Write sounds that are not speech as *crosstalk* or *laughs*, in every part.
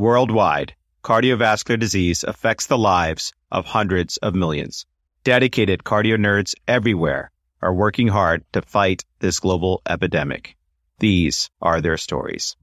Worldwide, cardiovascular disease affects the lives of hundreds of millions. Dedicated cardio nerds everywhere are working hard to fight this global epidemic. These are their stories.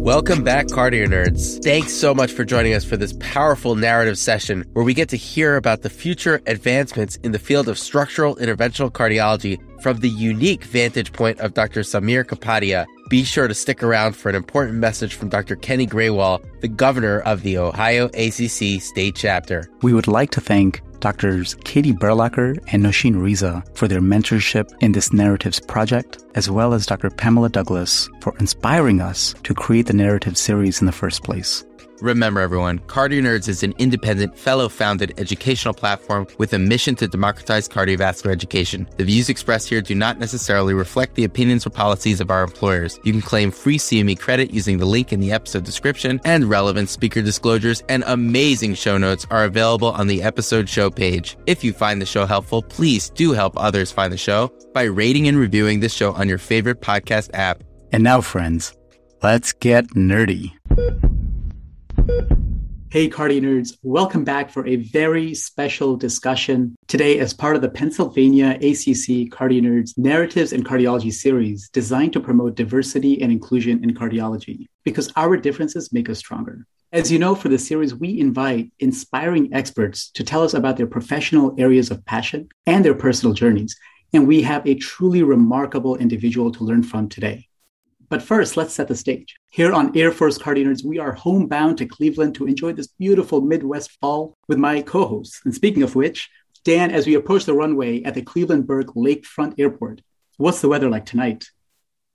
Welcome back, Cardio Nerds. Thanks so much for joining us for this powerful narrative session where we get to hear about the future advancements in the field of structural interventional cardiology from the unique vantage point of Dr. Samir Kapadia. Be sure to stick around for an important message from Dr. Kenny Graywall, the governor of the Ohio ACC state chapter. We would like to thank Doctors Katie Berlacher and Noshin Riza for their mentorship in this narratives project, as well as Dr. Pamela Douglas for inspiring us to create the narrative series in the first place. Remember, everyone, Cardio Nerds is an independent, fellow founded educational platform with a mission to democratize cardiovascular education. The views expressed here do not necessarily reflect the opinions or policies of our employers. You can claim free CME credit using the link in the episode description, and relevant speaker disclosures and amazing show notes are available on the episode show page. If you find the show helpful, please do help others find the show by rating and reviewing this show on your favorite podcast app. And now, friends, let's get nerdy. Hey, Cardio Nerds, welcome back for a very special discussion today as part of the Pennsylvania ACC Cardio Nerds Narratives in Cardiology series designed to promote diversity and inclusion in cardiology because our differences make us stronger. As you know, for the series, we invite inspiring experts to tell us about their professional areas of passion and their personal journeys. And we have a truly remarkable individual to learn from today. But first, let's set the stage. Here on Air Force Cardio Nerds, we are homebound to Cleveland to enjoy this beautiful Midwest fall with my co hosts. And speaking of which, Dan, as we approach the runway at the Cleveland Burke Lakefront Airport, what's the weather like tonight?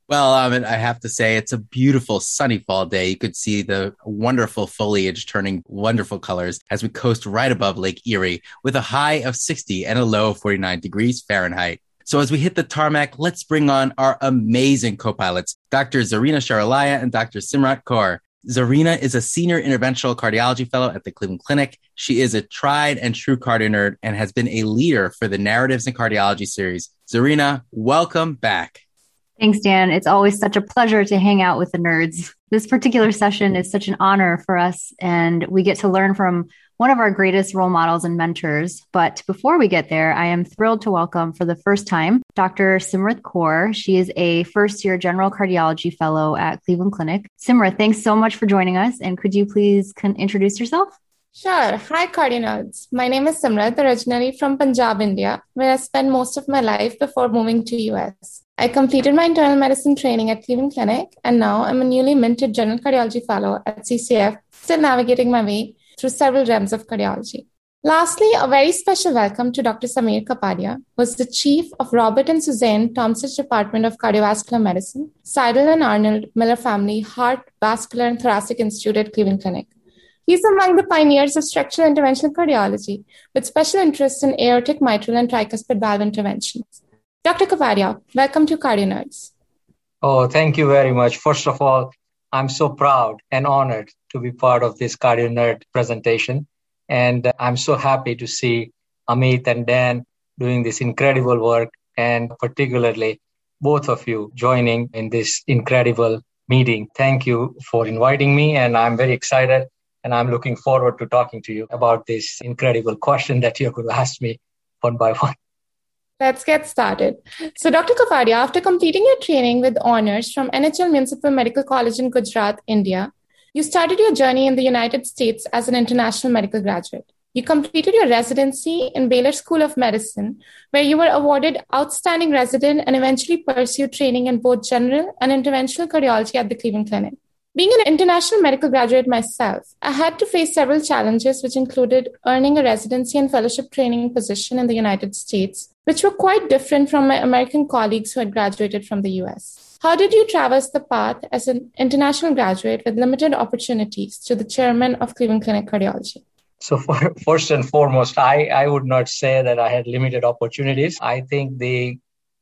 Well, um, mean, I have to say it's a beautiful sunny fall day. You could see the wonderful foliage turning wonderful colors as we coast right above Lake Erie with a high of 60 and a low of 49 degrees Fahrenheit. So as we hit the tarmac, let's bring on our amazing co-pilots, Dr. Zarina Sharalaya and Dr. Simrat Kaur. Zarina is a senior interventional cardiology fellow at the Cleveland Clinic. She is a tried and true cardio nerd and has been a leader for the Narratives in Cardiology series. Zarina, welcome back. Thanks, Dan. It's always such a pleasure to hang out with the nerds. This particular session is such an honor for us, and we get to learn from one of our greatest role models and mentors. But before we get there, I am thrilled to welcome for the first time Dr. Simrat Kaur. She is a first year general cardiology fellow at Cleveland Clinic. Simrat, thanks so much for joining us. And could you please con- introduce yourself? Sure. Hi, Cardio Nerds. My name is Simrat, originally from Punjab, India, where I spent most of my life before moving to US. I completed my internal medicine training at Cleveland Clinic, and now I'm a newly minted general cardiology fellow at CCF, still navigating my way through several realms of cardiology. Lastly, a very special welcome to Dr. Samir Kapadia, who is the chief of Robert and Suzanne Tomsich Department of Cardiovascular Medicine, Sydell and Arnold Miller Family Heart, Vascular, and Thoracic Institute at Cleveland Clinic. He's among the pioneers of structural interventional cardiology, with special interest in aortic, mitral, and tricuspid valve interventions. Dr. Kapadia, welcome to Cardio Nerds. Oh, thank you very much. First of all, I'm so proud and honored to be part of this Cardio Nerd presentation. And I'm so happy to see Amit and Dan doing this incredible work, and particularly both of you joining in this incredible meeting. Thank you for inviting me, and I'm very excited. And I'm looking forward to talking to you about this incredible question that you're going to ask me one by *laughs* one. Let's get started. So, Dr. Kapadia, after completing your training with honors from NHL Municipal Medical College in Gujarat, India, you started your journey in the United States as an international medical graduate. You completed your residency in Baylor School of Medicine, where you were awarded Outstanding Resident and eventually pursued training in both general and interventional cardiology at the Cleveland Clinic. Being an international medical graduate myself, I had to face several challenges, which included earning a residency and fellowship training position in the United States, which were quite different from my American colleagues who had graduated from the US. How did you traverse the path as an international graduate with limited opportunities to the chairman of Cleveland Clinic Cardiology? So, for, *laughs* first and foremost, I, I would not say that I had limited opportunities. I think the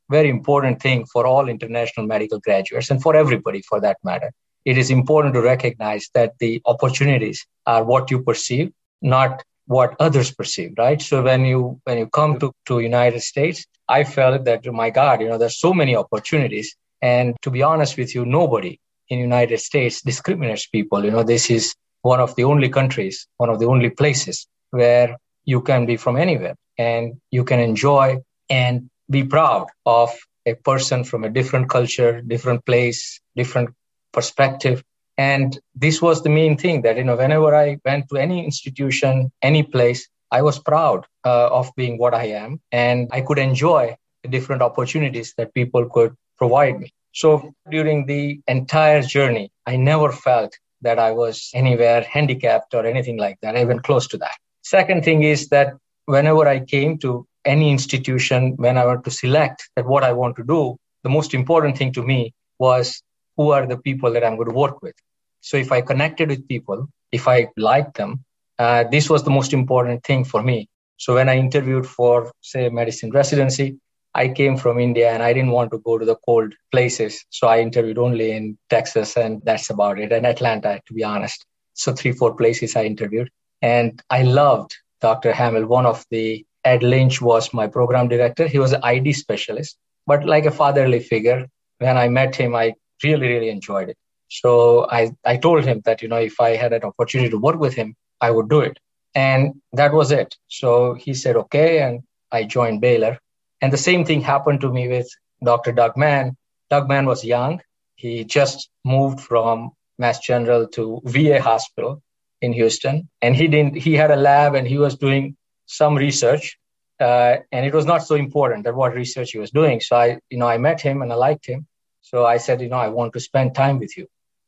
very important thing for all international medical graduates and for everybody for that matter, it is important to recognize that the opportunities are what you perceive, not what others perceive, right? So when you when you come to, to United States, I felt that, my God, you know, there's so many opportunities. And to be honest with you, nobody in United States discriminates people. You know, this is one of the only countries, one of the only places where you can be from anywhere and you can enjoy and be proud of a person from a different culture, different place, different perspective. And this was the main thing that, you know, whenever I went to any institution, any place, I was proud uh, of being what I am and I could enjoy the different opportunities that people could provide me. So during the entire journey, I never felt that I was anywhere handicapped or anything like that, even close to that. Second thing is that whenever I came to any institution, when I were to select that what I want to do, the most important thing to me was who are the people that I'm going to work with. So if I connected with people, if I liked them, uh, this was the most important thing for me. So when I interviewed for, say, medicine residency, I came from India and I didn't want to go to the cold places. So I interviewed only in Texas and that's about it. And Atlanta, to be honest. So three, four places I interviewed. And I loved Dr. Hamill. One of the, Ed Lynch was my program director. He was an ID specialist, but like a fatherly figure. When I met him, I really, really enjoyed it. So I, I told him that, you know, if I had an opportunity to work with him, I would do it. And that was it. So he said, okay. And I joined Baylor and the same thing happened to me with Dr. Doug Mann. Doug Mann was young. He just moved from Mass General to VA hospital in Houston. And he didn't, he had a lab and he was doing some research. Uh, and it was not so important that what research he was doing. So I, you know, I met him and I liked him. So I said, you know, I want to spend time with you.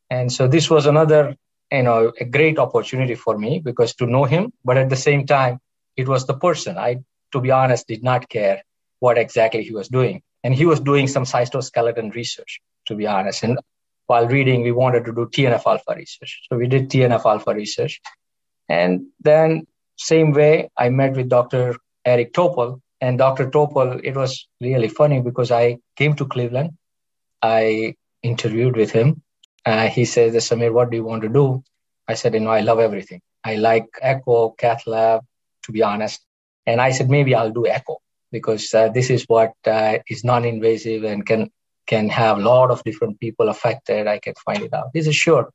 And so this was another, you know, a great opportunity for me because to know him, but at the same time, it was the person. I, to be honest, did not care what exactly he was doing. And he was doing some cytoskeleton research, to be honest. And while reading, we wanted to do TNF alpha research. So we did TNF alpha research. And then, same way, I met with Dr. Eric Topol. And Dr. Topol, it was really funny because I came to Cleveland. I interviewed with him. Uh, he said, Samir, what do you want to do? I said, you know, I love everything. I like echo, cath lab, to be honest. And I said, maybe I'll do echo because uh, this is what uh, is non-invasive and can can have a lot of different people affected. I can find it out. He says, sure.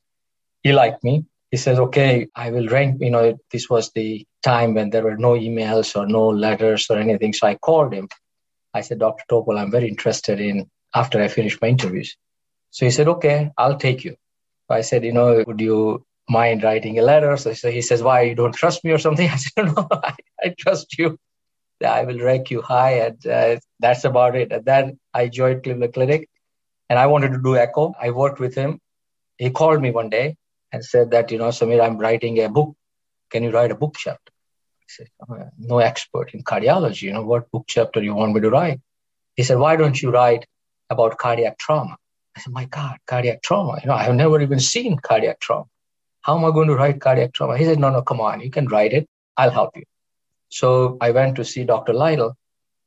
He liked me. He says, okay, I will rank. You know, this was the time when there were no emails or no letters or anything. So I called him. I said, Dr. Topol, I'm very interested in after I finish my interviews. So he said, okay, I'll take you. I said, you know, would you mind writing a letter? So he says, why, you don't trust me or something? *laughs* I said, no, I, I trust you. I will rank you high. And uh, that's about it. And then I joined Cleveland Clinic and I wanted to do echo. I worked with him. He called me one day and said that, you know, Samir, I'm writing a book. Can you write a book chapter? I said, oh, no expert in cardiology. You know, what book chapter you want me to write? He said, why don't you write about cardiac trauma? I said, my God, cardiac trauma. You know, I've never even seen cardiac trauma. How am I going to write cardiac trauma? He said, no, no, come on. You can write it. I'll help you. So I went to see Dr. Lytle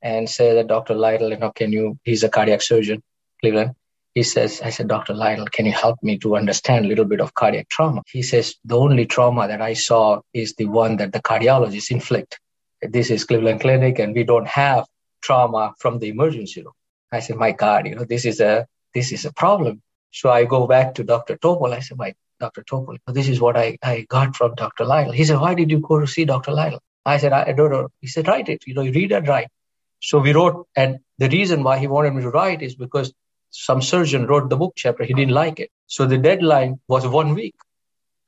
and say that Dr. Lytle, you know, can you, he's a cardiac surgeon, Cleveland. He says, I said, Dr. Lytle, can you help me to understand a little bit of cardiac trauma? He says, the only trauma that I saw is the one that the cardiologists inflict. This is Cleveland Clinic and we don't have trauma from the emergency room. I said, my God, you know, this is a, this is a problem. So I go back to Dr. Topol. I said, my Dr. Topol, this is what I, I got from Dr. Lytle. He said, why did you go to see Dr. Lytle? I said, I don't know. He said, write it. You know, read and write. So we wrote, and the reason why he wanted me to write is because some surgeon wrote the book chapter. He didn't like it. So the deadline was one week.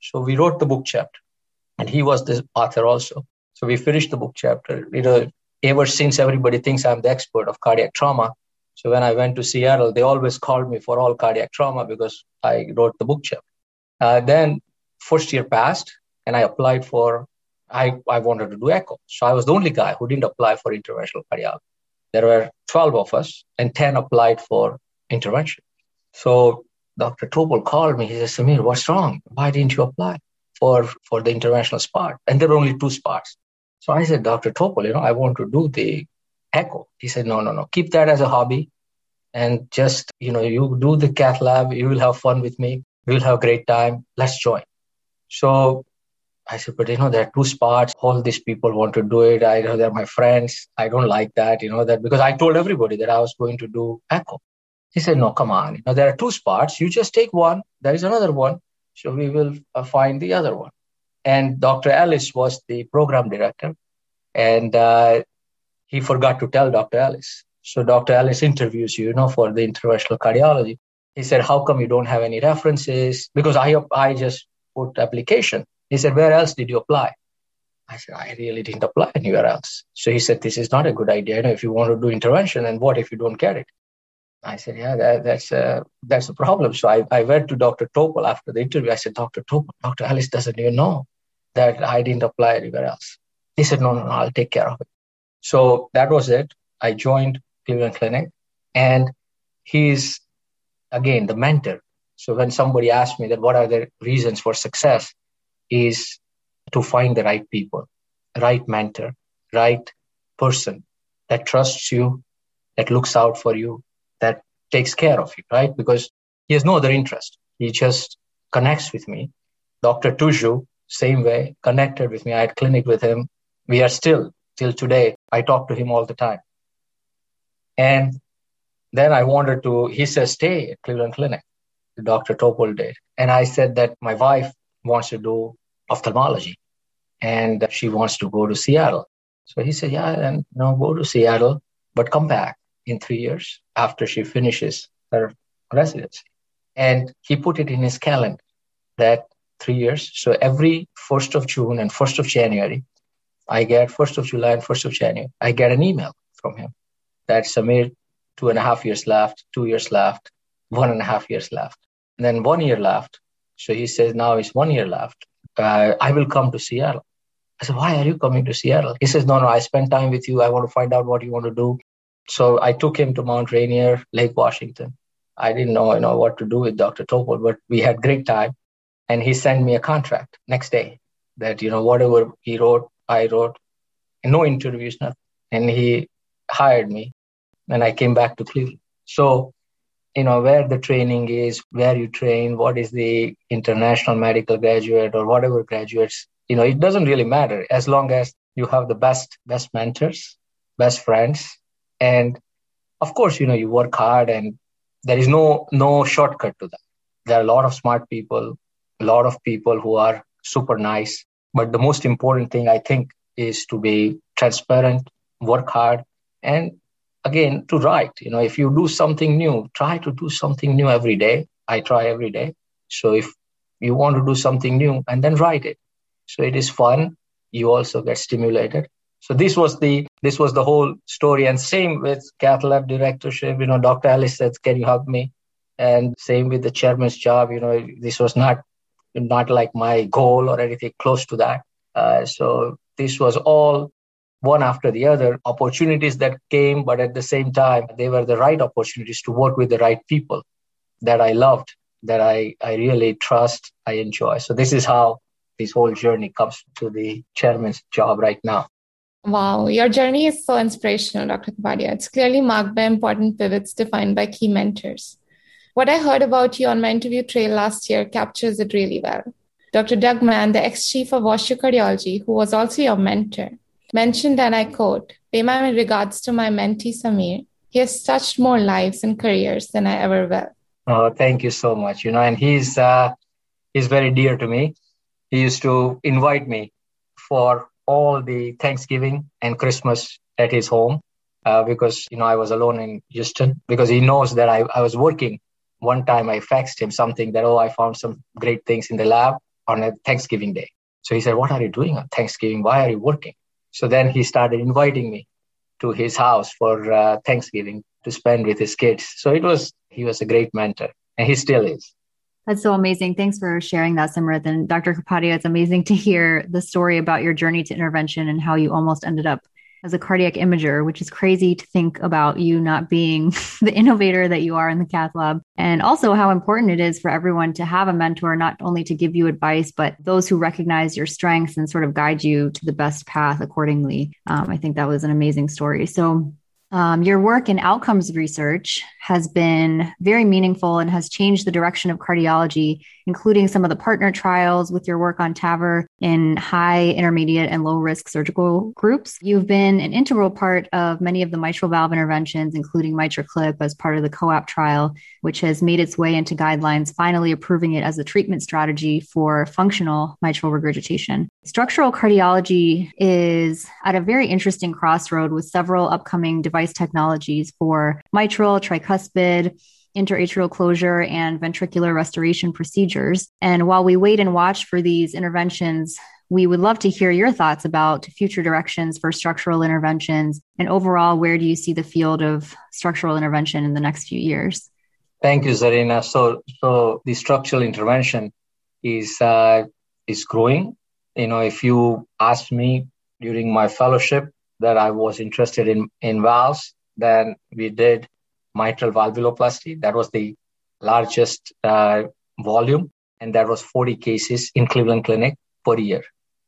So we wrote the book chapter, and he was the author also. So we finished the book chapter. You know, ever since everybody thinks I'm the expert of cardiac trauma. So when I went to Seattle, they always called me for all cardiac trauma because I wrote the book chapter. Uh, then first year passed, and I applied for I, I wanted to do echo. So I was the only guy who didn't apply for interventional cardiology. There were 12 of us and 10 applied for intervention. So Dr. Topol called me. He said, Samir, what's wrong? Why didn't you apply for, for the interventional spot? And there were only two spots. So I said, Dr. Topol, you know, I want to do the echo. He said, no, no, no, keep that as a hobby and just, you know, you do the cath lab. You will have fun with me. We'll have a great time. Let's join. So I said, but you know, there are two spots. All these people want to do it. I know they're my friends. I don't like that, you know, that because I told everybody that I was going to do echo. He said, no, come on. You know, there are two spots. You just take one. There is another one. So we will uh, find the other one. And Dr. Ellis was the program director. And uh, he forgot to tell Dr. Ellis. So Dr. Ellis interviews you, you know, for the interventional cardiology. He said, how come you don't have any references? Because I, I just put application. He said, Where else did you apply? I said, I really didn't apply anywhere else. So he said, This is not a good idea. You know, if you want to do intervention, and what if you don't get it? I said, Yeah, that, that's a, that's a problem. So I, I went to Dr. Topol after the interview. I said, Dr. Topol, Dr. Ellis doesn't even know that I didn't apply anywhere else. He said, No, no, no, I'll take care of it. So that was it. I joined Cleveland Clinic, and he's again the mentor. So when somebody asked me that what are the reasons for success, is to find the right people, right mentor, right person that trusts you, that looks out for you, that takes care of you, right? Because he has no other interest. He just connects with me. Dr. Tuzcu, same way, connected with me. I had clinic with him. We are still, till today, I talk to him all the time. And then I wanted to, he says, stay at Cleveland Clinic. Dr. Topol did. And I said that my wife wants to do ophthalmology and she wants to go to Seattle. So he said, Yeah, and no, go to Seattle, but come back in three years after she finishes her residency. And he put it in his calendar that three years. So every 1st of June and 1st of January, I get 1st of July and 1st of January, I get an email from him that Samir, two and a half years left, two years left, one and a half years left. And then one year left. So he says, now it's one year left. Uh, I will come to Seattle. I said, why are you coming to Seattle? He says, no, no, I spent time with you. I want to find out what you want to do. So I took him to Mount Rainier, Lake Washington. I didn't know, you know what to do with Dr. Topol, but we had great time. And he sent me a contract next day that, you know, whatever he wrote, I wrote, no interviews, nothing. And he hired me and I came back to Cleveland. So you know where the training is where you train what is the international medical graduate or whatever graduates you know it doesn't really matter as long as you have the best best mentors best friends and of course you know you work hard and there is no no shortcut to that there are a lot of smart people a lot of people who are super nice but the most important thing i think is to be transparent work hard and again to write. You know if you do something new try to do something new every day. I try every day. So if you want to do something new and then write it. So it is fun. You also get stimulated. So this was the this was the whole story. And same with cath lab directorship. You know dr ellis said can you help me? And same with the chairman's job. You know this was not not like my goal or anything close to that uh, so this was all one after the other, opportunities that came, but at the same time, they were the right opportunities to work with the right people that I loved, that I, I really trust, I enjoy. So this is how this whole journey comes to the chairman's job right now. Wow, your journey is so inspirational, Dr. Kapadia. It's clearly marked by important pivots defined by key mentors. What I heard about you on my interview trail last year captures it really well. Dr. Doug Mann, the ex chief of WashU Cardiology, who was also your mentor, mentioned, and I quote, Pay my regards to my mentee Samir. He has touched more lives and careers than I ever will. Oh, thank you so much. You know, and he's uh, he's very dear to me. He used to invite me for all the Thanksgiving and Christmas at his home uh, because you know I was alone in Houston because he knows that I, I was working. One time I faxed him something that oh I found some great things in the lab on a Thanksgiving day. So he said, "What are you doing on Thanksgiving? Why are you working?" So then he started inviting me to his house for uh, Thanksgiving to spend with his kids. So it was, he was a great mentor and he still is. That's so amazing. Thanks for sharing that, Simrat. And Dr. Kapadia, it's amazing to hear the story about your journey to intervention and how you almost ended up as a cardiac imager, which is crazy to think about you not being *laughs* the innovator that you are in the cath lab. And also how important it is for everyone to have a mentor, not only to give you advice, but those who recognize your strengths and sort of guide you to the best path accordingly. Um, I think that was an amazing story. So Um, your work in outcomes research has been very meaningful and has changed the direction of cardiology, including some of the partner trials with your work on TAVR in high, intermediate, and low risk surgical groups. You've been an integral part of many of the mitral valve interventions, including MitraClip as part of the COAPT trial, which has made its way into guidelines, finally approving it as a treatment strategy for functional mitral regurgitation. Structural cardiology is at a very interesting crossroad with several upcoming device technologies for mitral, tricuspid, interatrial closure and ventricular restoration procedures. And while we wait and watch for these interventions, we would love to hear your thoughts about future directions for structural interventions and overall, where do you see the field of structural intervention in the next few years? Thank you, Zarina. So, so the structural intervention is uh, is growing. You know, if you asked me during my fellowship that I was interested in in valves, then we did mitral valvuloplasty. That was the largest uh, volume, and that was 40 cases in Cleveland Clinic per year.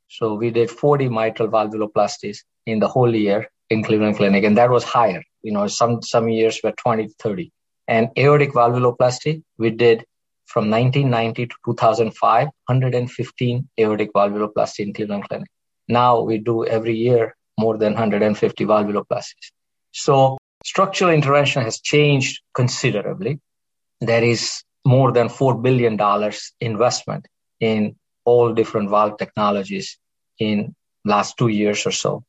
So we did 40 mitral valvuloplasties in the whole year in Cleveland Clinic, and that was higher. You know, some some years were 20 to 30. And aortic valvuloplasty, we did from 1990 to 2005, 115 aortic valvuloplasty in Cleveland Clinic. Now we do every year more than 150 valvuloplasties. So structural intervention has changed considerably. There is more than $4 billion investment in all different valve technologies in last two years or so.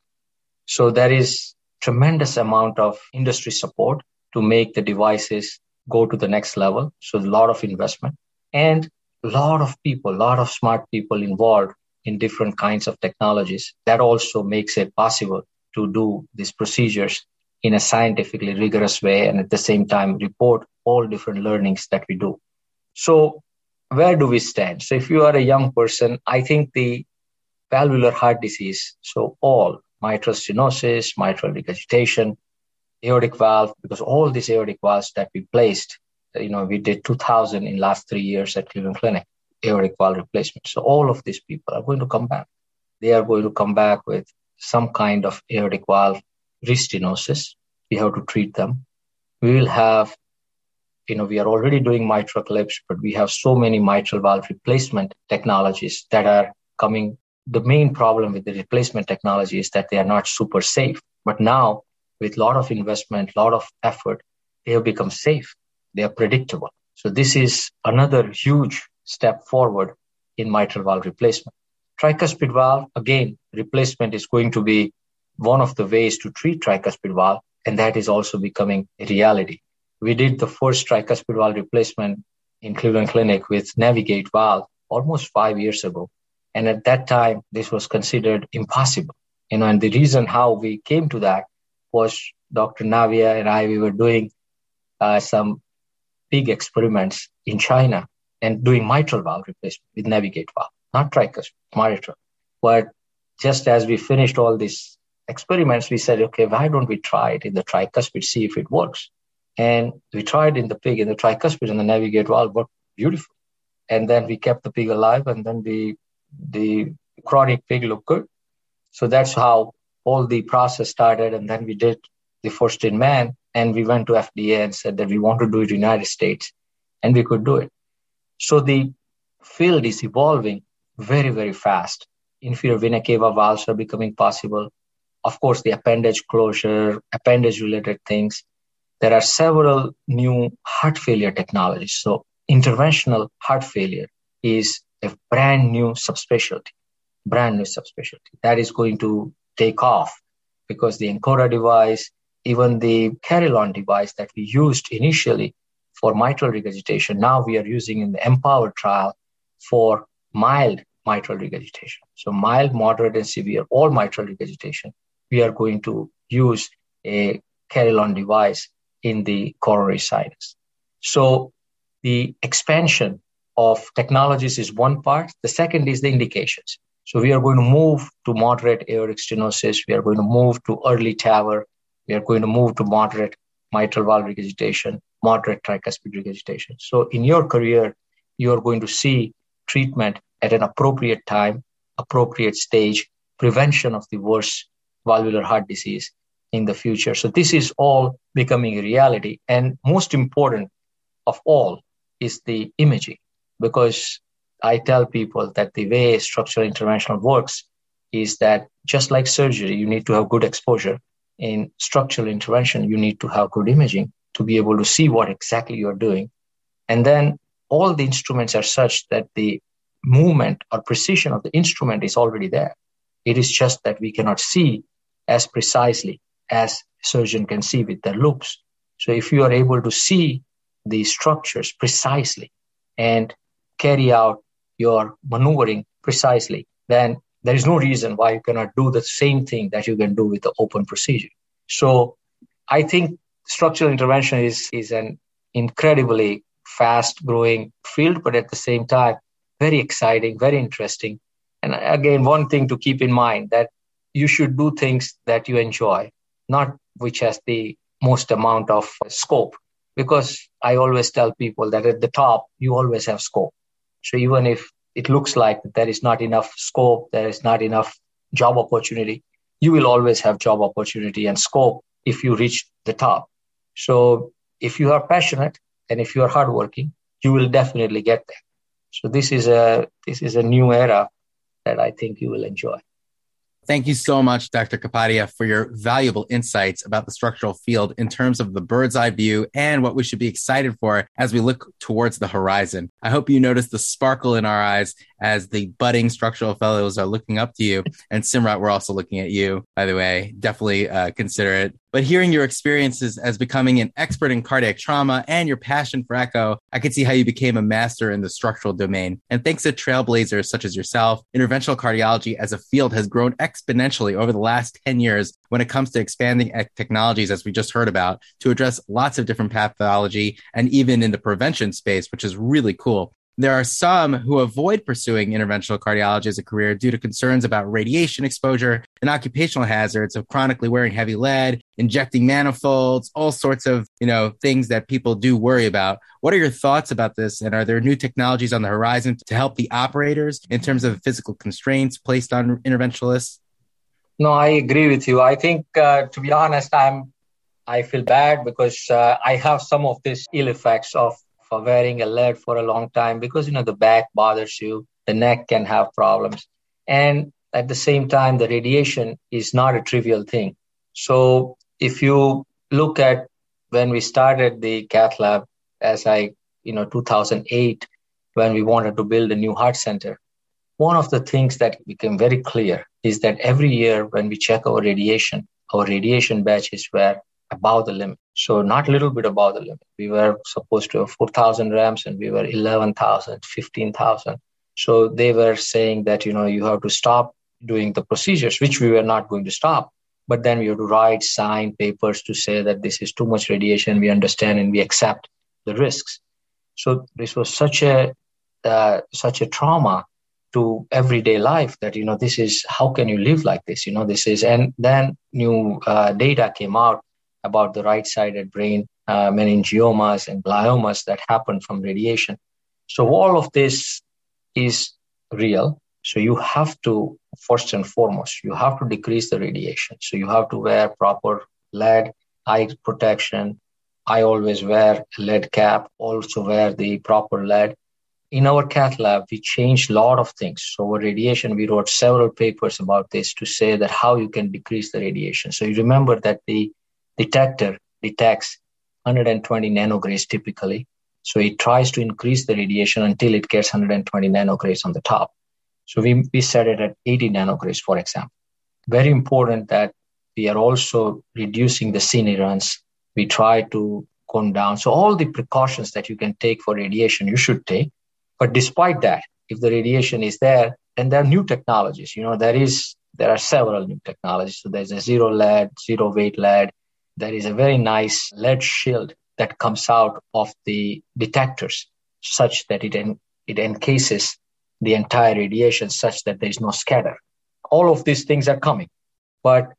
So there is tremendous amount of industry support to make the devices go to the next level. So a lot of investment and a lot of people, a lot of smart people involved in different kinds of technologies. That also makes it possible to do these procedures in a scientifically rigorous way and at the same time report all different learnings that we do. So where do we stand? So if you are a young person, I think the valvular heart disease, so all mitral stenosis, mitral regurgitation, aortic valve, because all these aortic valves that we placed, you know, we did 2000 in last three years at Cleveland Clinic, aortic valve replacement. So all of these people are going to come back. They are going to come back with some kind of aortic valve restenosis. We have to treat them. We will have, you know, we are already doing mitral clips, but we have so many mitral valve replacement technologies that are coming. The main problem with the replacement technology is that they are not super safe. But now, with a lot of investment, a lot of effort, they have become safe. They are predictable. So this is another huge step forward in mitral valve replacement. Tricuspid valve, again, replacement is going to be one of the ways to treat tricuspid valve, and that is also becoming a reality. We did the first tricuspid valve replacement in Cleveland Clinic with Navigate valve almost five years ago. And at that time, this was considered impossible. You know, and the reason how we came to that was Dr. Navia and I, we were doing uh, some big experiments in China and doing mitral valve replacement with Navigate valve, not tricuspid, mitral. But just as we finished all these experiments, we said, okay, why don't we try it in the tricuspid, see if it works? And we tried in the pig, in the tricuspid, and the navigate valve worked beautiful. And then we kept the pig alive, and then the the chronic pig looked good. So that's how all the process started. And then we did the first in man, and we went to FDA and said that we want to do it in the United States, and we could do it. So the field is evolving very, very fast. Inferior vena cava valves are becoming possible of course, the appendage closure, appendage related things. There are several new heart failure technologies. So interventional heart failure is a brand new subspecialty, brand new subspecialty that is going to take off because the Ancora device, even the Carillon device that we used initially for mitral regurgitation, now we are using in the Empower trial for mild mitral regurgitation. So mild, moderate, and severe, all mitral regurgitation we are going to use a Carillon device in the coronary sinus. So the expansion of technologies is one part. The second is the indications. So we are going to move to moderate aortic stenosis. We are going to move to early TAVR. We are going to move to moderate mitral valve regurgitation, moderate tricuspid regurgitation. So in your career, you are going to see treatment at an appropriate time, appropriate stage, prevention of the worst valvular heart disease in the future. So this is all becoming a reality. And most important of all is the imaging, because I tell people that the way structural intervention works is that just like surgery, you need to have good exposure. In structural intervention, you need to have good imaging to be able to see what exactly you're doing. And then all the instruments are such that the movement or precision of the instrument is already there. It is just that we cannot see as precisely as surgeon can see with their loupes. So if you are able to see the structures precisely and carry out your maneuvering precisely, then there is no reason why you cannot do the same thing that you can do with the open procedure. So I think structural intervention is, is an incredibly fast growing field, but at the same time, very exciting, very interesting. And again, one thing to keep in mind that you should do things that you enjoy, not which has the most amount of scope. Because I always tell people that at the top, you always have scope. So even if it looks like there is not enough scope, there is not enough job opportunity, you will always have job opportunity and scope if you reach the top. So if you are passionate and if you are hardworking, you will definitely get there. So this is a this is a new era that I think you will enjoy. Thank you so much, Dr. Kapadia, for your valuable insights about the structural field in terms of the bird's eye view and what we should be excited for as we look towards the horizon. I hope you notice the sparkle in our eyes as the budding structural fellows are looking up to you. And Simrat, we're also looking at you, by the way. Definitely uh, consider it. But hearing your experiences as becoming an expert in cardiac trauma and your passion for echo, I could see how you became a master in the structural domain. And thanks to trailblazers such as yourself, interventional cardiology as a field has grown exponentially over the last 10 years when it comes to expanding technologies, as we just heard about, to address lots of different pathology and even in the prevention space, which is really cool. There are some who avoid pursuing interventional cardiology as a career due to concerns about radiation exposure and occupational hazards of chronically wearing heavy lead, injecting manifolds, all sorts of, you know, things that people do worry about. What are your thoughts about this? And are there new technologies on the horizon to help the operators in terms of physical constraints placed on interventionalists? No, I agree with you. I think, uh, to be honest, I'm I feel bad because uh, I have some of these ill effects of for wearing a lead for a long time because you know the back bothers you the neck can have problems. And at the same time the radiation is not a trivial thing. So if you look at when we started the cath lab as i you know 2008 when we wanted to build a new heart center one of the things that became very clear is that every year when we check our radiation our radiation batches were above the limit so not a little bit above the limit. We were supposed to have 4,000 rams and we were 11,000, 15,000. So they were saying that, you know, you have to stop doing the procedures, which we were not going to stop. But then we have to write, sign papers to say that this is too much radiation. We understand and we accept the risks. So this was such a uh, such a trauma to everyday life that you know this is how can you live like this you know this is and then new uh, data came out about the right sided brain uh, meningiomas and gliomas that happen from radiation. So, all of this is real. So, you have to, first and foremost, you have to decrease the radiation. So, you have to wear proper lead, eye protection. I always wear a lead cap, also wear the proper lead. In our cath lab, we changed a lot of things. So, our radiation, we wrote several papers about this to say that how you can decrease the radiation. So, you remember that the detector detects 120 nanograys typically. So it tries to increase the radiation until it gets 120 nanograys on the top. So we, we set it at 80 nanograys, for example. Very important that we are also reducing the cine runs. We try to come down. So all the precautions that you can take for radiation, you should take. But despite that, if the radiation is there, then there are new technologies. You know, there is there are several new technologies. So there's a zero lead, zero weight lead, there is a very nice lead shield that comes out of the detectors such that it, en- it encases the entire radiation such that there is no scatter. All of these things are coming, but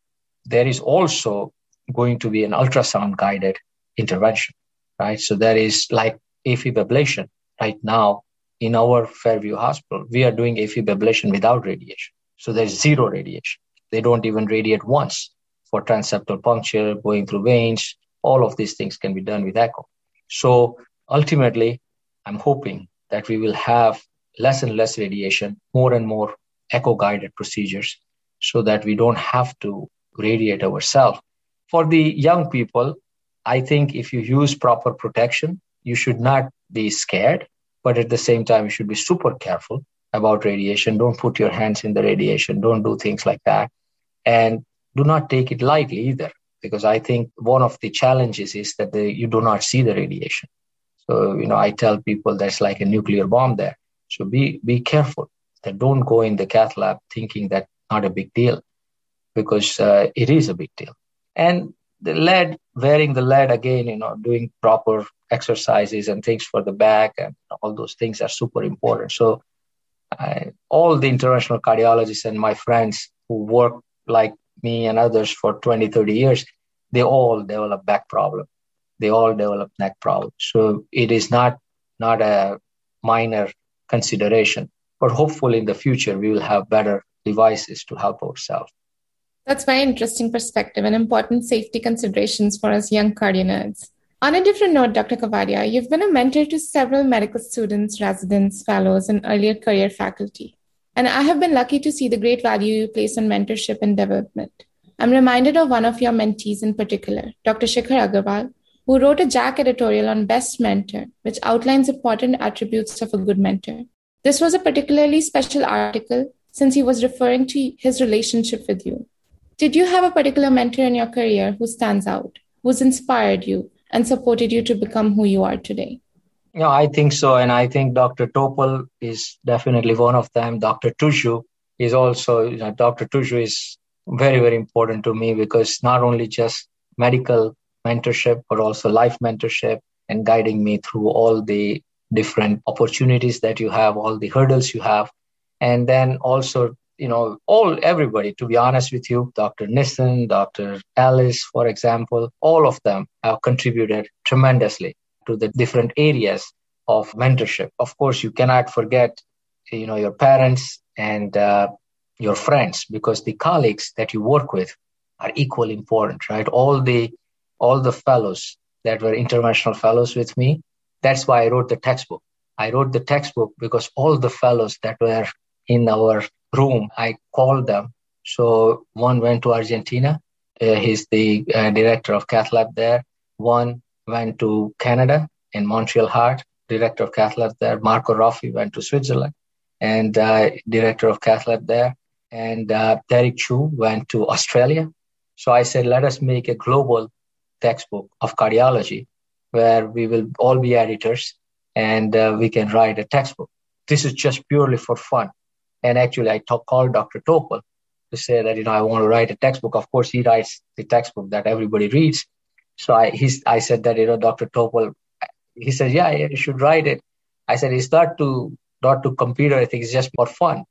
there is also going to be an ultrasound guided intervention, right? So there is like AFib ablation right now in our Fairview Hospital. We are doing AFib ablation without radiation. So there's zero radiation. They don't even radiate once. For transeptal puncture, going through veins. All of these things can be done with echo. So ultimately, I'm hoping that we will have less and less radiation, more and more echo guided procedures so that we don't have to radiate ourselves. For the young people, I think if you use proper protection, you should not be scared, but at the same time, you should be super careful about radiation. Don't put your hands in the radiation. Don't do things like that. And do not take it lightly either, because I think one of the challenges is that you do not see the radiation. So, you know, I tell people there's like a nuclear bomb there. So be, be careful that don't go in the cath lab thinking that not a big deal because uh, it is a big deal. And the lead, wearing the lead again, you know, doing proper exercises and things for the back and all those things are super important. So I, all the international cardiologists and my friends who work like me and others for 20, 30 years, they all develop back problem. They all develop neck problem. So it is not, not a minor consideration, but hopefully in the future, we will have better devices to help ourselves. That's very interesting perspective and important safety considerations for us young cardio. On a different note, Dr. Kapadia, you've been a mentor to several medical students, residents, fellows, and earlier career faculty. And I have been lucky to see the great value you place on mentorship and development. I'm reminded of one of your mentees in particular, Dr. Shikhar Agarwal, who wrote a JACC editorial on Best Mentor, which outlines important attributes of a good mentor. This was a particularly special article since he was referring to his relationship with you. Did you have a particular mentor in your career who stands out, who's inspired you, and supported you to become who you are today? Yeah, I think so. And I think Dr. Topol is definitely one of them. Dr. Tuzcu is also, you know, Dr. Tuzcu is very, very important to me because not only just medical mentorship, but also life mentorship and guiding me through all the different opportunities that you have, all the hurdles you have. And then also you know, all everybody, to be honest with you, Dr. Nissen, Dr. Ellis, for example, all of them have contributed tremendously to the different areas of mentorship. Of course, you cannot forget, you know, your parents and uh, your friends because the colleagues that you work with are equally important, right? All the all the fellows that were international fellows with me. That's why I wrote the textbook. I wrote the textbook because all the fellows that were in our room. I called them. So one went to Argentina. Uh, he's the uh, director of cath lab there. One went to Canada in Montreal Heart, director of cath lab there. Marco Roffi went to Switzerland and uh, director of cath lab there. And uh, Derek Chew went to Australia. So I said, let us make a global textbook of cardiology where we will all be editors and uh, we can write a textbook. This is just purely for fun. And actually, I called Dr. Topol to say that, you know, I want to write a textbook. Of course, he writes the textbook that everybody reads. So I, I said that, you know, Dr. Topol, he said, yeah, yeah, you should write it. I said, it's not to, not to compete or anything. It's just for fun,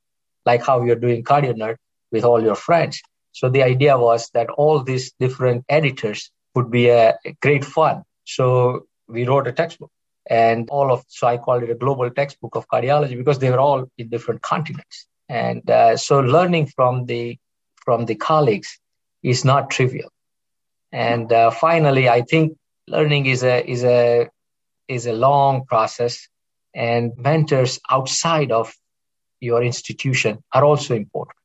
like how you're doing Cardio Nerd with all your friends. So the idea was that all these different editors would be a great fun. So we wrote a textbook and all of so i called it a global textbook of cardiology because they were all in different continents and uh, so learning from the from the colleagues is not trivial and uh, finally i think learning is a is a is a long process and mentors outside of your institution are also important.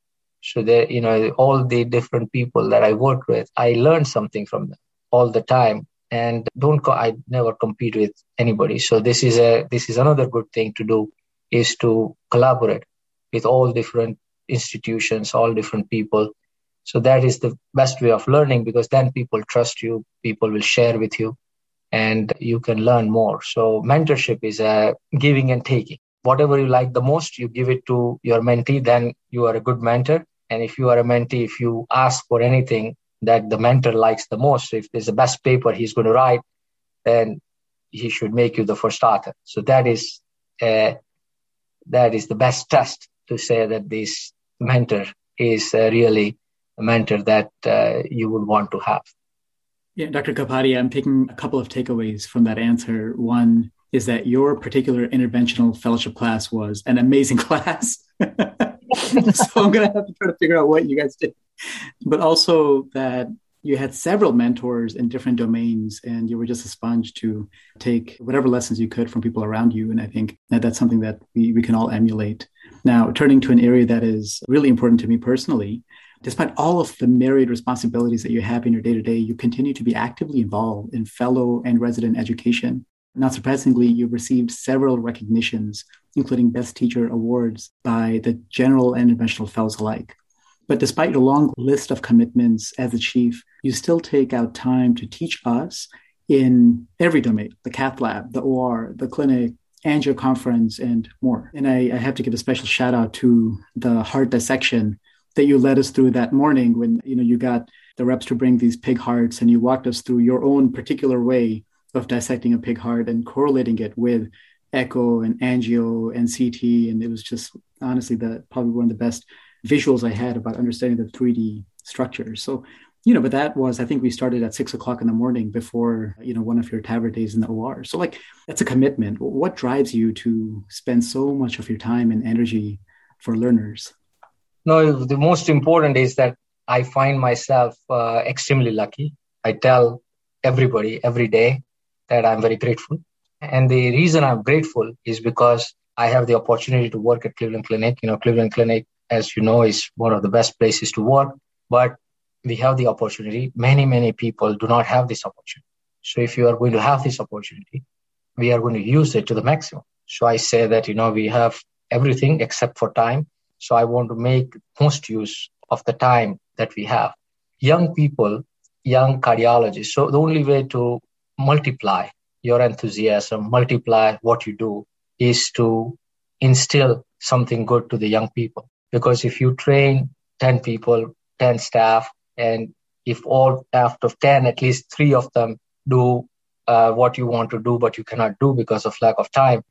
So that you know all the different people that i work with i learn something from them all the time. And don't co- i never compete with anybody. So this is a this is another good thing to do is to collaborate with all different institutions all different people so that is the best way of learning because then people trust you people will share with you and you can learn more so mentorship is a giving and taking whatever you like the most you give it to your mentee then you are a good mentor and if you are a mentee if you ask for anything that the mentor likes the most. If there's the best paper he's going to write, then he should make you the first author. So that is uh, that is the best test to say that this mentor is uh, really mentor that uh, you would want to have. Yeah, Dr. Kapadia, I'm taking a couple of takeaways from that answer. One is that your particular interventional fellowship class was an amazing *laughs* class. *laughs* so I'm going to have to try to figure out what you guys did but also that you had several mentors in different domains and you were just a sponge to take whatever lessons you could from people around you. And I think that that's something that we, we can all emulate. Now, turning to an area that is really important to me personally, despite all of the myriad responsibilities that you have in your day to day, you continue to be actively involved in fellow and resident education. Not surprisingly, you've received several recognitions, including Best Teacher awards by the general and interventional fellows alike. But despite your long list of commitments as a chief, you still take out time to teach us in every domain the cath lab, the OR, the clinic, angio conference, and more. And I, I have to give a special shout out to the heart dissection that you led us through that morning when you know you got the reps to bring these pig hearts and you walked us through your own particular way of dissecting a pig heart and correlating it with echo and angio and CT. And it was just honestly the probably one of the best visuals I had about understanding the 3D structure. So, you know, but that was, I think we started at six o'clock in the morning before, you know, one of your TAVR days in the OR. So, like, that's a commitment. What drives you to spend so much of your time and energy for learners? No, the most important is that I find myself uh, extremely lucky. I tell everybody every day that I'm very grateful. And the reason I'm grateful is because I have the opportunity to work at Cleveland Clinic. You know, Cleveland Clinic as you know, is one of the best places to work. But we have the opportunity. Many, many people do not have this opportunity. So if you are going to have this opportunity, we are going to use it to the maximum. So I say that, you know, we have everything except for time. So I want to make most use of the time that we have. Young people, young cardiologists. So the only way to multiply your enthusiasm, multiply what you do is to instill something good to the young people. Because if you train 10 people, 10 staff, and if all out of 10, at least three of them do uh, what you want to do, but you cannot do because of lack of time,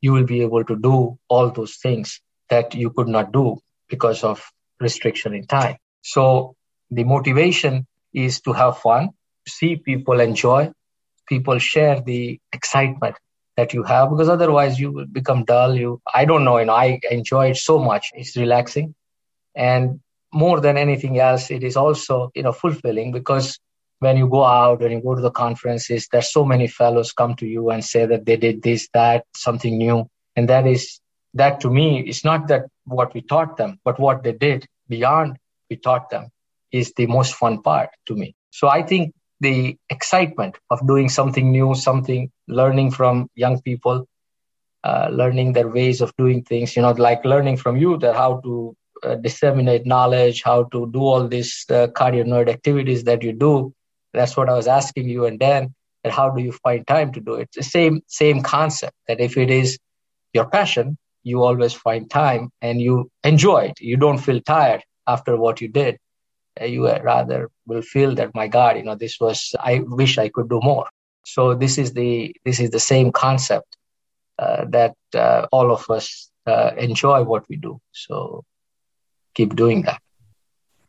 you will be able to do all those things that you could not do because of restriction in time. So the motivation is to have fun, see people enjoy, people share the excitement that you have because otherwise you will become dull you i don't know and i enjoy it so much it's relaxing and more than anything else it is also you know fulfilling because when you go out when you go to the conferences there's so many fellows come to you and say that they did this that something new and that is that to me is not that what we taught them but what they did beyond we taught them is the most fun part to me so i think the excitement of doing something new, something learning from young people, uh, learning their ways of doing things, you know, like learning from you that how to uh, disseminate knowledge, how to do all these uh, cardio nerd activities that you do. That's what I was asking you. And then, And how do you find time to do it? It's the same, same concept that if it is your passion, you always find time and you enjoy it. You don't feel tired after what you did you rather will feel that my god you know this was i wish i could do more so this is the this is the same concept uh, that uh, all of us uh, enjoy what we do so keep doing that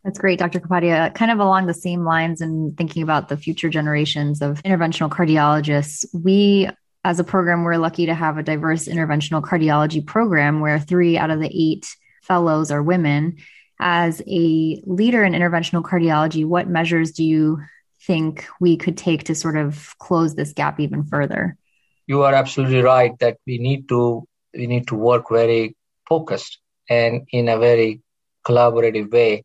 that's great, Dr. Kapadia. Kind of along the same lines and thinking about the future generations of interventional cardiologists, we as a program, we're lucky to have a diverse interventional cardiology program where three out of the eight fellows are women as a leader in interventional cardiology, what measures do you think we could take to sort of close this gap even further? You are absolutely right that we need to we need to work very focused and in a very collaborative way.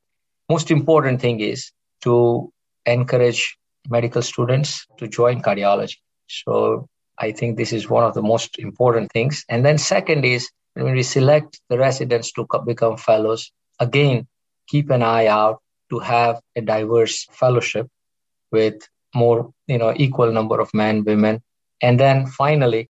Most important thing is to encourage medical students to join cardiology. So I think this is one of the most important things. And then second is when we select the residents to become fellows, again, keep an eye out to have a diverse fellowship with more, you know, equal number of men, women. And then finally,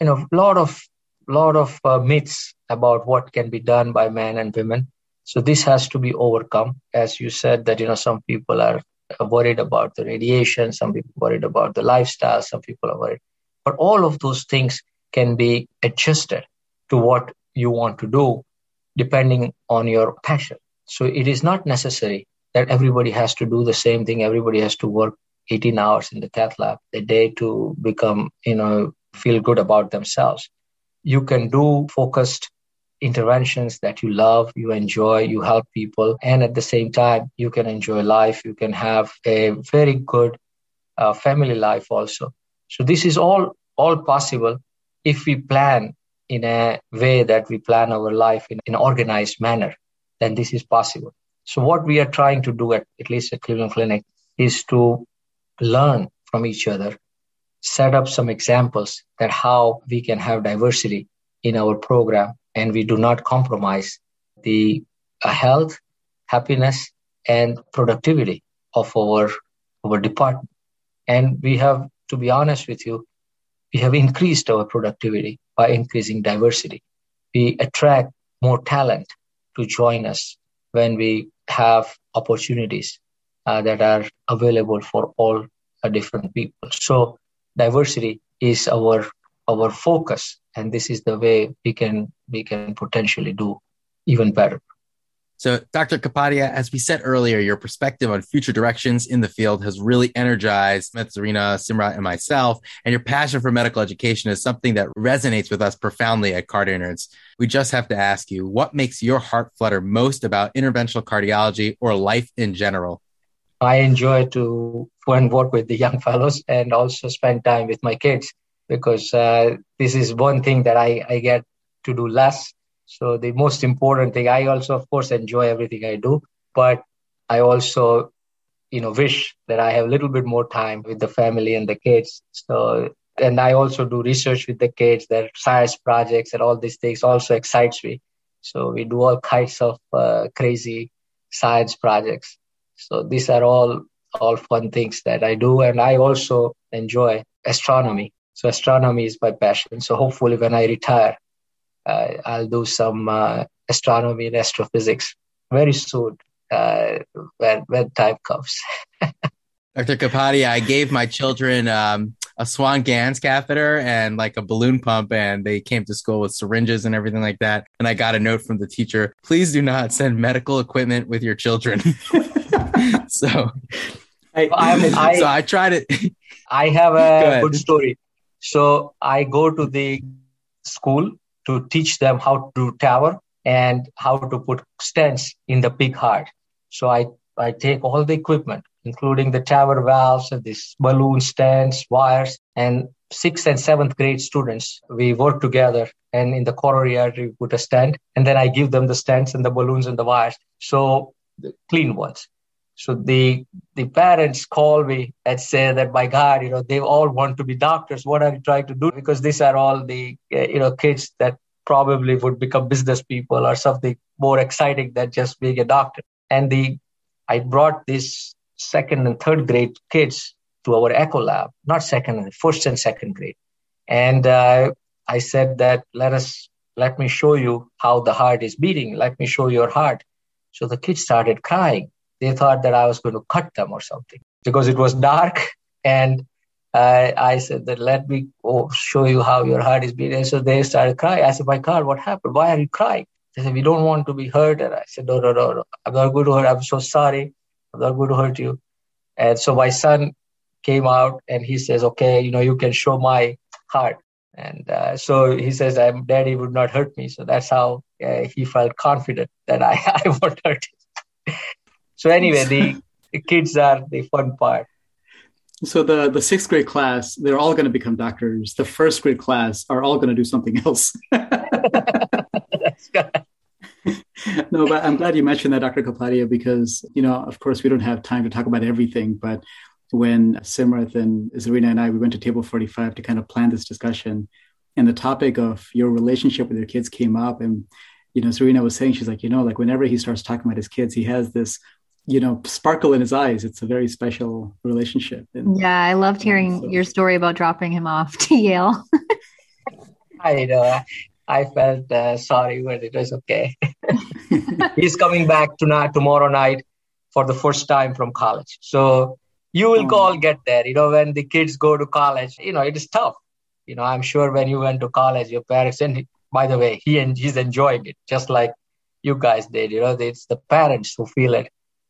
you know, a lot of, lot of uh, myths about what can be done by men and women. So this has to be overcome. As you said that, you know, some people are worried about the radiation, some people worried about the lifestyle, some people are worried. But all of those things can be adjusted to what you want to do depending on your passion. So it is not necessary that everybody has to do the same thing. Everybody has to work 18 hours in the cath lab a day to become, you know, feel good about themselves. You can do focused interventions that you love, you enjoy, you help people, and at the same time, you can enjoy life. You can have a very good uh, family life also. So this is all all possible if we plan in a way that we plan our life in an organized manner. Then this is possible. So what we are trying to do at, at least at Cleveland Clinic is to learn from each other, set up some examples that how we can have diversity in our program and we do not compromise the uh, health, happiness, and productivity of our, our department. And we have, to be honest with you, we have increased our productivity by increasing diversity. We attract more talent to join us when we have opportunities uh, that are available for all uh, different people. So diversity is our our focus and this is the way we can we can potentially do even better so, Dr. Kapadia, as we said earlier, your perspective on future directions in the field has really energized Smith, Zarina, Simrat, and myself. And your passion for medical education is something that resonates with us profoundly at Cardio Nerds. We just have to ask you, what makes your heart flutter most about interventional cardiology or life in general? I enjoy to work with the young *laughs* fellows and also spend time with my kids because uh, this is one thing that I, I get to do less. So the most important thing, I also, of course, enjoy everything I do, but I also, you know, wish that I have a little bit more time with the family and the kids. So, and I also do research with the kids, their science projects and all these things also excites me. So we do all kinds of uh, crazy science projects. So these are all all fun things that I do, and I also enjoy astronomy. So astronomy is my passion. So hopefully, when I retire, I'll do some uh, astronomy and astrophysics very soon uh, when when time comes. *laughs* Dr. Kapadia, I gave my children um, a Swan Ganz catheter and like a balloon pump, and they came to school with syringes and everything like that. And I got a note from the teacher: "Please do not send medical equipment with your children." *laughs* so, I, I, so I tried it. I have a good story. So I go to the school to teach them how to TAVR and how to put stents in the big heart. So I, I take all the equipment, including the TAVR valves and these balloon stents, wires, and sixth and seventh grade students, we work together and in the coronary artery, we put a stent and then I give them the stents and the balloons and the wires. So clean ones. So the the parents call me and say that my God, you know, they all want to be doctors. What are you trying to do? Because these are all the uh, you know kids that probably would become business people or something more exciting than just being a doctor. And the I brought these second and third grade kids to our echo lab, not second, and first and second grade, and uh, I said that let us let me show you how the heart is beating. Let me show your heart. So the kids started crying they thought that I was going to cut them or something because it was dark. And uh, I said that let me oh, show you how your heart is beating. So they started crying. I said, my God, what happened? Why are you crying? They said, we don't want to be hurt. And I said, no, no, no, no. I'm not going to hurt. I'm so sorry. I'm not going to hurt you. And so my son came out and he says, okay, you know, you can show my heart. And uh, so he says, I'm, daddy would not hurt me. So that's how uh, he felt confident that I, *laughs* I won't hurt him. So anyway, the, the *laughs* kids are the fun part. So the the sixth grade class, they're all going to become doctors. The first grade class are all going to do something else. *laughs* no, but I'm glad you mentioned that, Dr. Kapadia, because you know, of course, we don't have time to talk about everything. But when Simrat and Zarina and I we went to Table 45 to kind of plan this discussion, and the topic of your relationship with your kids came up, and you know, Zarina was saying she's like, you know, like whenever he starts talking about his kids, he has this you know sparkle in his eyes. It's a very special relationship. And, yeah i loved hearing so. your story about dropping him off *laughs* to yale. I know. I felt uh, sorry but it was okay. *laughs* He's coming back tonight tomorrow night for the first time from college. So you will oh. all get there. You know when the kids go to college you know it is tough. You know i'm sure when you went to college your parents and by the way he and he's enjoying it just like you guys did. You know it's the parents who feel it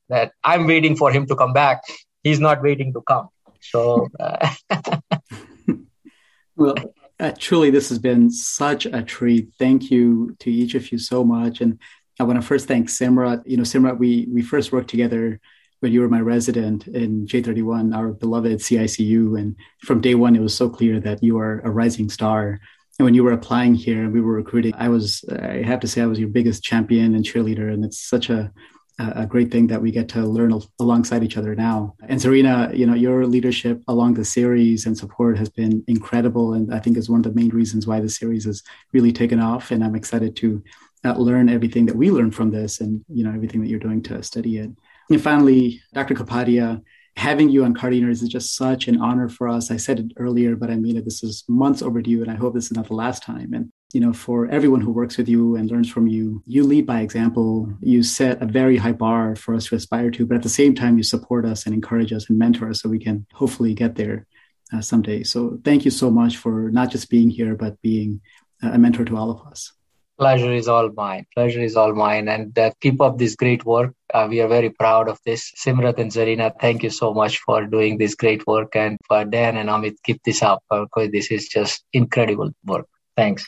that I'm waiting for him to come back. He's not waiting to come. So, uh... *laughs* well, Uh, truly, this has been such a treat. Thank you to each of you so much. And I want to first thank Simrat. You know, Simrat, we we first worked together when you were my resident in J31, our beloved CICU. And from day one, it was so clear that you are a rising star. And when you were applying here and we were recruiting, I was, I have to say, I was your biggest champion and cheerleader. And it's such a, a great thing that we get to learn alongside each other now. And Zarina, you know, your leadership along the series and support has been incredible. And I think is one of the main reasons why the series has really taken off. And I'm excited to uh, learn everything that we learn from this and, you know, everything that you're doing to study it. And finally, Dr. Kapadia, having you on Cardio Nerds is just such an honor for us. I said it earlier, but I mean it. This is months overdue, and I hope this is not the last time. And you know, for everyone who works with you and learns from you, you lead by example. You set a very high bar for us to aspire to, but at the same time, you support us and encourage us and mentor us so we can hopefully get there uh, someday. So thank you so much for not just being here, but being a mentor to all of us. Pleasure is all mine. Pleasure is all mine. And uh, keep up this great work. Uh, we are very proud of this. Simrat and Zarina, thank you so much for doing this great work. And for Dan and Amit, keep this up because this is just incredible work. Thanks.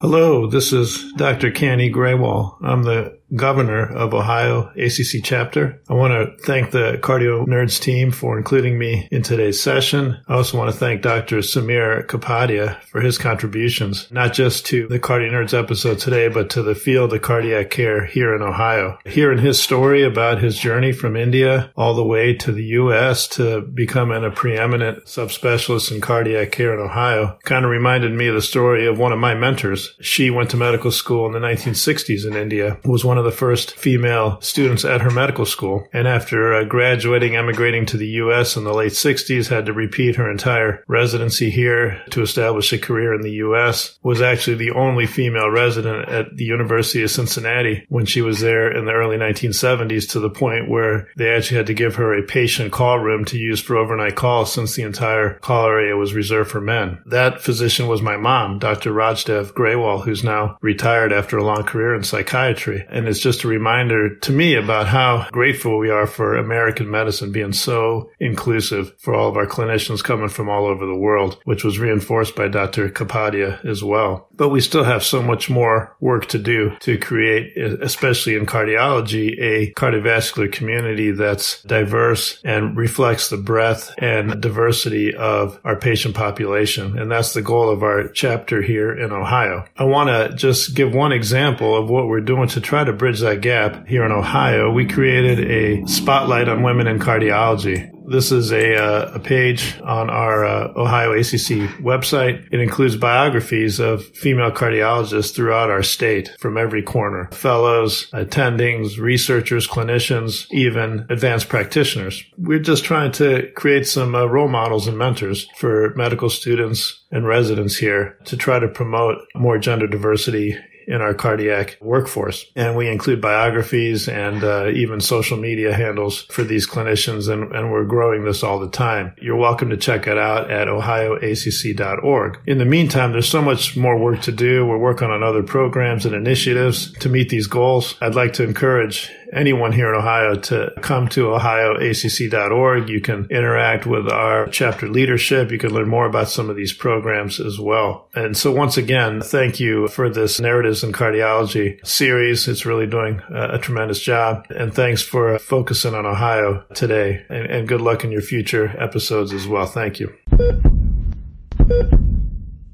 Hello, this is Dr. Kanny Grewal. I'm the governor of Ohio ACC chapter. I want to thank the Cardio Nerds team for including me in today's session. I also want to thank Dr. Samir Kapadia for his contributions, not just to the Cardio Nerds episode today, but to the field of cardiac care here in Ohio. Hearing his story about his journey from India all the way to the U.S. to becoming a preeminent subspecialist in cardiac care in Ohio kind of reminded me of the story of one of my mentors. She went to medical school in the 1960s in India, was one one of the first female students at her medical school. And after uh, graduating, emigrating to the U.S. in the late 60s, had to repeat her entire residency here to establish a career in the U.S. Was actually the only female resident at the University of Cincinnati when she was there in the early 1970s to the point where they actually had to give her a patient call room to use for overnight calls since the entire call area was reserved for men. That physician was my mom, Dr. Rajdev Grewal, who's now retired after a long career in psychiatry. And and it's just a reminder to me about how grateful we are for American medicine being so inclusive for all of our clinicians coming from all over the world, which was reinforced by Dr. Kapadia as well. But we still have so much more work to do to create, especially in cardiology, a cardiovascular community that's diverse and reflects the breadth and diversity of our patient population. And that's the goal of our chapter here in Ohio. I want to just give one example of what we're doing to try to bridge that gap here in Ohio, we created a spotlight on women in cardiology. This is a, uh, a page on our uh, Ohio ACC website. It includes biographies of female cardiologists throughout our state from every corner fellows, attendings, researchers, clinicians, even advanced practitioners. We're just trying to create some uh, role models and mentors for medical students and residents here to try to promote more gender diversity in our cardiac workforce. And we include biographies and uh, even social media handles for these clinicians, and, and we're growing this all the time. You're welcome to check it out at ohioacc.org. In the meantime, there's so much more work to do. We're working on other programs and initiatives to meet these goals. I'd like to encourage anyone here in Ohio to come to ohioacc.org. You can interact with our chapter leadership. You can learn more about some of these programs as well. And so once again, thank you for this Narratives in Cardiology series. It's really doing a, tremendous job. And thanks for focusing on Ohio today and, good luck in your future episodes as well. Thank you.